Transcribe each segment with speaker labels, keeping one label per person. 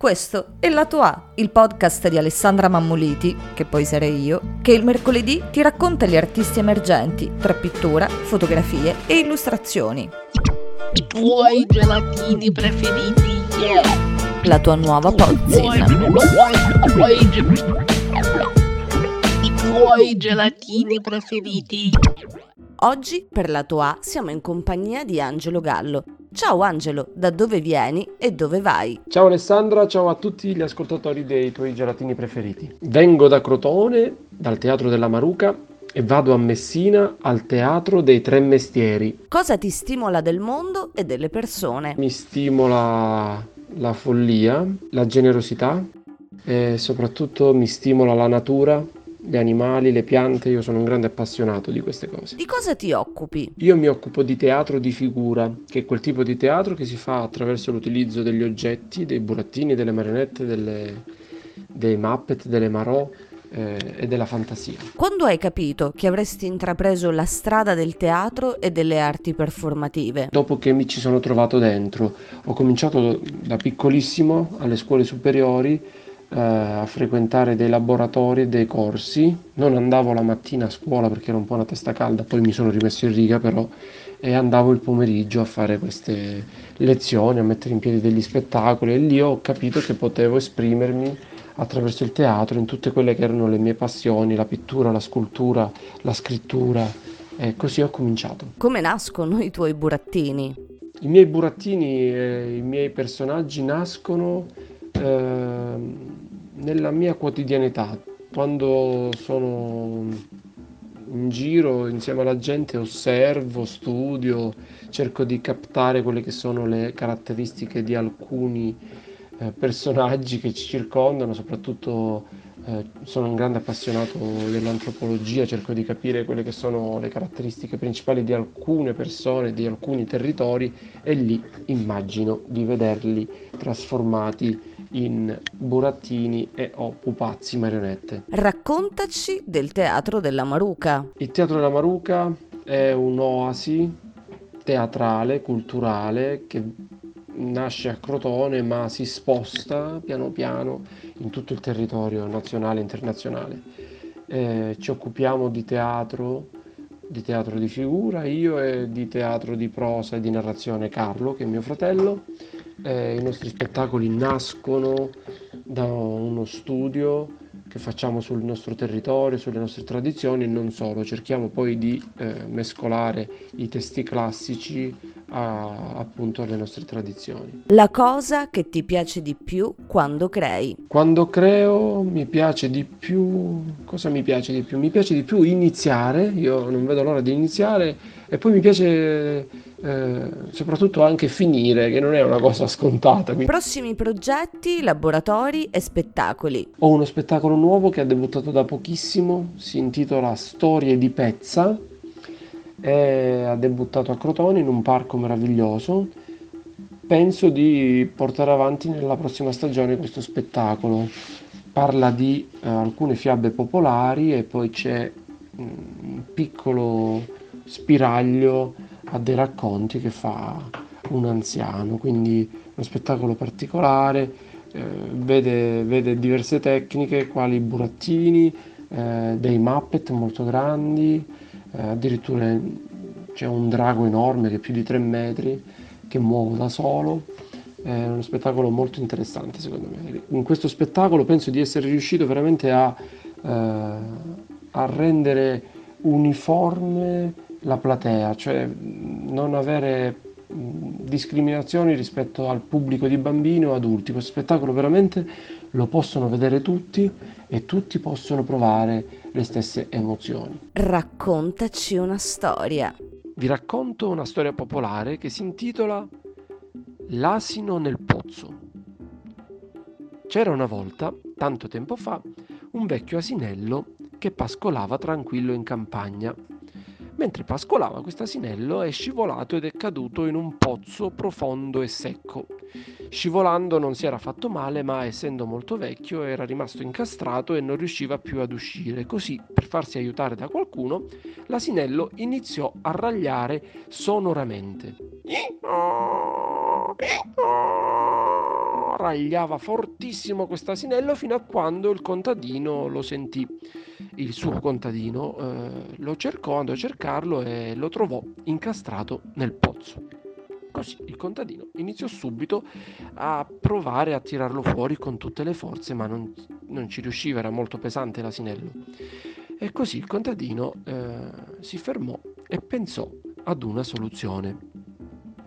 Speaker 1: Questo è Lato A, il podcast di Alessandra Mammoliti, che poi sarei io, che il mercoledì ti racconta gli artisti emergenti tra pittura, fotografie e illustrazioni.
Speaker 2: I tuoi gelatini preferiti, yeah.
Speaker 1: La tua nuova pozzina.
Speaker 2: i tuoi ge- I tuoi gelatini preferiti.
Speaker 1: Oggi per Lato A siamo in compagnia di Angelo Gallo. Ciao Angelo, da dove vieni e dove vai?
Speaker 3: Ciao Alessandra, ciao a tutti gli ascoltatori dei tuoi gelatini preferiti. Vengo da Crotone, dal Teatro della Maruca, e vado a Messina al Teatro dei Tre Mestieri.
Speaker 1: Cosa ti stimola del mondo e delle persone?
Speaker 3: Mi stimola la follia, la generosità e soprattutto mi stimola la natura, gli animali, le piante. Io sono un grande appassionato di queste cose.
Speaker 1: Di cosa ti occupi?
Speaker 3: Io mi occupo di teatro di figura, che è quel tipo di teatro che si fa attraverso l'utilizzo degli oggetti, dei burattini, delle marionette, delle- dei Muppet, delle Marò eh, e della fantasia.
Speaker 1: Quando hai capito che avresti intrapreso la strada del teatro e delle arti performative?
Speaker 3: Dopo che mi ci sono trovato dentro, ho cominciato da piccolissimo alle scuole superiori eh, a frequentare dei laboratori e dei corsi. Non andavo la mattina a scuola perché ero un po' una testa calda, poi mi sono rimesso in riga però e andavo il pomeriggio a fare queste lezioni, a mettere in piedi degli spettacoli e lì ho capito che potevo esprimermi attraverso il teatro in tutte quelle che erano le mie passioni, la pittura, la scultura, la scrittura e così ho cominciato.
Speaker 1: Come nascono i tuoi burattini?
Speaker 3: I miei burattini e i miei personaggi nascono ehm, nella mia quotidianità. Quando sono in giro insieme alla gente osservo, studio, cerco di captare quelle che sono le caratteristiche di alcuni eh, personaggi che ci circondano, soprattutto eh, sono un grande appassionato dell'antropologia, cerco di capire quelle che sono le caratteristiche principali di alcune persone, di alcuni territori e lì immagino di vederli trasformati in burattini e o pupazzi marionette.
Speaker 1: Raccontaci del teatro della Maruca.
Speaker 3: Il Teatro della Maruca è un'oasi teatrale, culturale che nasce a Crotone ma si sposta piano piano in tutto il territorio nazionale e internazionale. Eh, ci occupiamo di teatro, di teatro di figura, io e di teatro di prosa e di narrazione Carlo, che è mio fratello. Eh, I nostri spettacoli nascono da uno studio che facciamo sul nostro territorio, sulle nostre tradizioni e non solo, cerchiamo poi di eh, mescolare i testi classici a- appunto alle nostre tradizioni.
Speaker 1: La cosa che ti piace di più quando crei.
Speaker 3: Quando creo mi piace di più, cosa mi piace di più? Mi piace di più iniziare, io non vedo l'ora di iniziare e poi mi piace eh, soprattutto anche finire, che non è una cosa scontata. Quindi
Speaker 1: Prossimi progetti, laboratori e spettacoli.
Speaker 3: Ho uno spettacolo nuovo che ha debuttato da pochissimo, si intitola Storie di Pezza e ha debuttato a Crotone in un parco meraviglioso. Penso di portare avanti nella prossima stagione questo spettacolo. Parla di eh, alcune fiabe popolari e poi c'è mm, un piccolo spiraglio a dei racconti che fa un anziano, quindi uno spettacolo particolare eh, vede, vede diverse tecniche quali burattini, eh, dei Muppet molto grandi, addirittura c'è un drago enorme che è più di 3 metri che muove da solo. È uno spettacolo molto interessante secondo me. In questo spettacolo penso di essere riuscito veramente a, eh, a rendere uniforme la platea, cioè non avere discriminazioni rispetto al pubblico di bambini o adulti. Questo spettacolo veramente lo possono vedere tutti e tutti possono provare le stesse emozioni.
Speaker 1: Raccontaci una storia.
Speaker 3: Vi racconto una storia popolare che si intitola L'asino nel pozzo. C'era una volta, tanto tempo fa, un vecchio asinello che pascolava tranquillo in campagna. Mentre pascolava, quest'asinello è scivolato ed è caduto in un pozzo profondo e secco. Scivolando non si era fatto male, ma essendo molto vecchio era rimasto incastrato e non riusciva più ad uscire. Così, per farsi aiutare da qualcuno, l'asinello iniziò a ragliare sonoramente. Sbaragliava fortissimo questo asinello fino a quando il contadino lo sentì. Il suo contadino eh, lo cercò, andò a cercarlo e lo trovò incastrato nel pozzo. Così il contadino iniziò subito a provare a tirarlo fuori con tutte le forze, ma non, non ci riusciva, era molto pesante l'asinello. E così il contadino eh, si fermò e pensò ad una soluzione.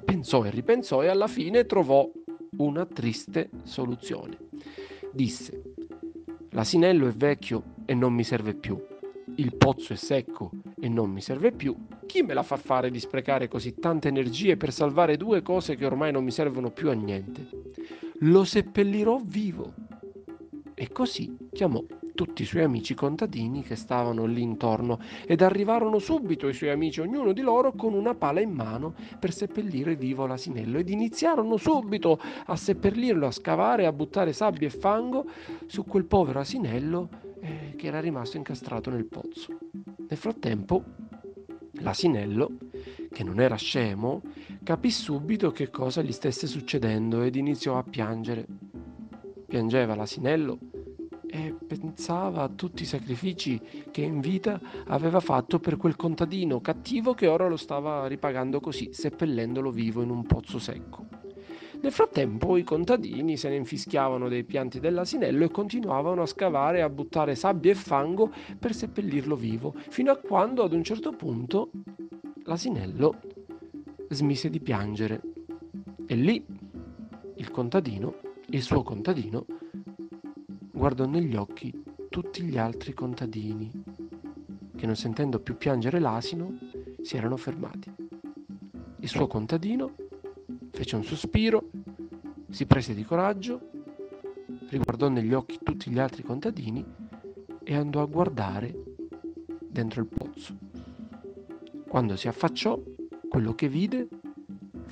Speaker 3: Pensò e ripensò e alla fine trovò una triste soluzione. Disse, l'asinello è vecchio e non mi serve più, il pozzo è secco e non mi serve più, chi me la fa fare di sprecare così tante energie per salvare due cose che ormai non mi servono più a niente? Lo seppellirò vivo. E così chiamò tutti i suoi amici contadini che stavano lì intorno ed arrivarono subito i suoi amici, ognuno di loro con una pala in mano per seppellire vivo l'asinello ed iniziarono subito a seppellirlo, a scavare, a buttare sabbia e fango su quel povero asinello eh, che era rimasto incastrato nel pozzo. Nel frattempo l'asinello, che non era scemo, capì subito che cosa gli stesse succedendo ed iniziò a piangere. Piangeva l'asinello e pensava a tutti i sacrifici che in vita aveva fatto per quel contadino cattivo che ora lo stava ripagando così, seppellendolo vivo in un pozzo secco. Nel frattempo i contadini se ne infischiavano dei pianti dell'asinello e continuavano a scavare, a buttare sabbia e fango per seppellirlo vivo, fino a quando ad un certo punto l'asinello smise di piangere. E lì il contadino, il suo contadino, guardò negli occhi tutti gli altri contadini, che non sentendo più piangere l'asino, si erano fermati. Il suo contadino fece un sospiro, si prese di coraggio, riguardò negli occhi tutti gli altri contadini e andò a guardare dentro il pozzo. Quando si affacciò, quello che vide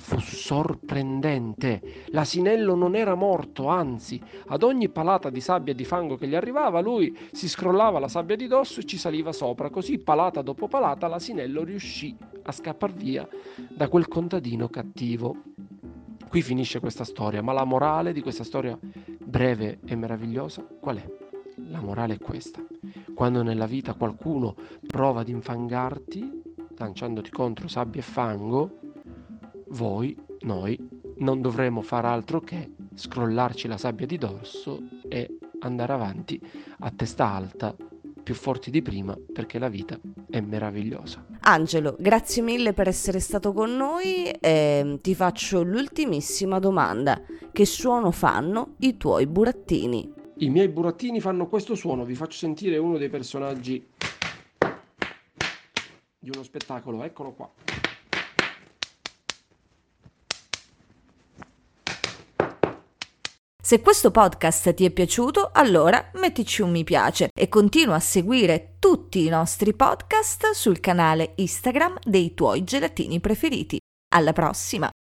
Speaker 3: fu sorprendente. L'asinello non era morto, anzi, ad ogni palata di sabbia e di fango che gli arrivava, lui si scrollava la sabbia di dosso e ci saliva sopra. Così, palata dopo palata, l'asinello riuscì a scappar via da quel contadino cattivo. Qui finisce questa storia, ma la morale di questa storia breve e meravigliosa qual è? La morale è questa. Quando nella vita qualcuno prova ad infangarti, lanciandoti contro sabbia e fango, voi, noi, non dovremo far altro che scrollarci la sabbia di dorso e andare avanti a testa alta, più forti di prima, perché la vita è meravigliosa.
Speaker 1: Angelo, grazie mille per essere stato con noi e ti faccio l'ultimissima domanda. Che suono fanno i tuoi burattini?
Speaker 3: I miei burattini fanno questo suono, vi faccio sentire uno dei personaggi di uno spettacolo, eccolo qua.
Speaker 1: Se questo podcast ti è piaciuto, allora mettici un mi piace e continua a seguire tutti i nostri podcast sul canale Instagram dei tuoi gelatini preferiti. Alla prossima!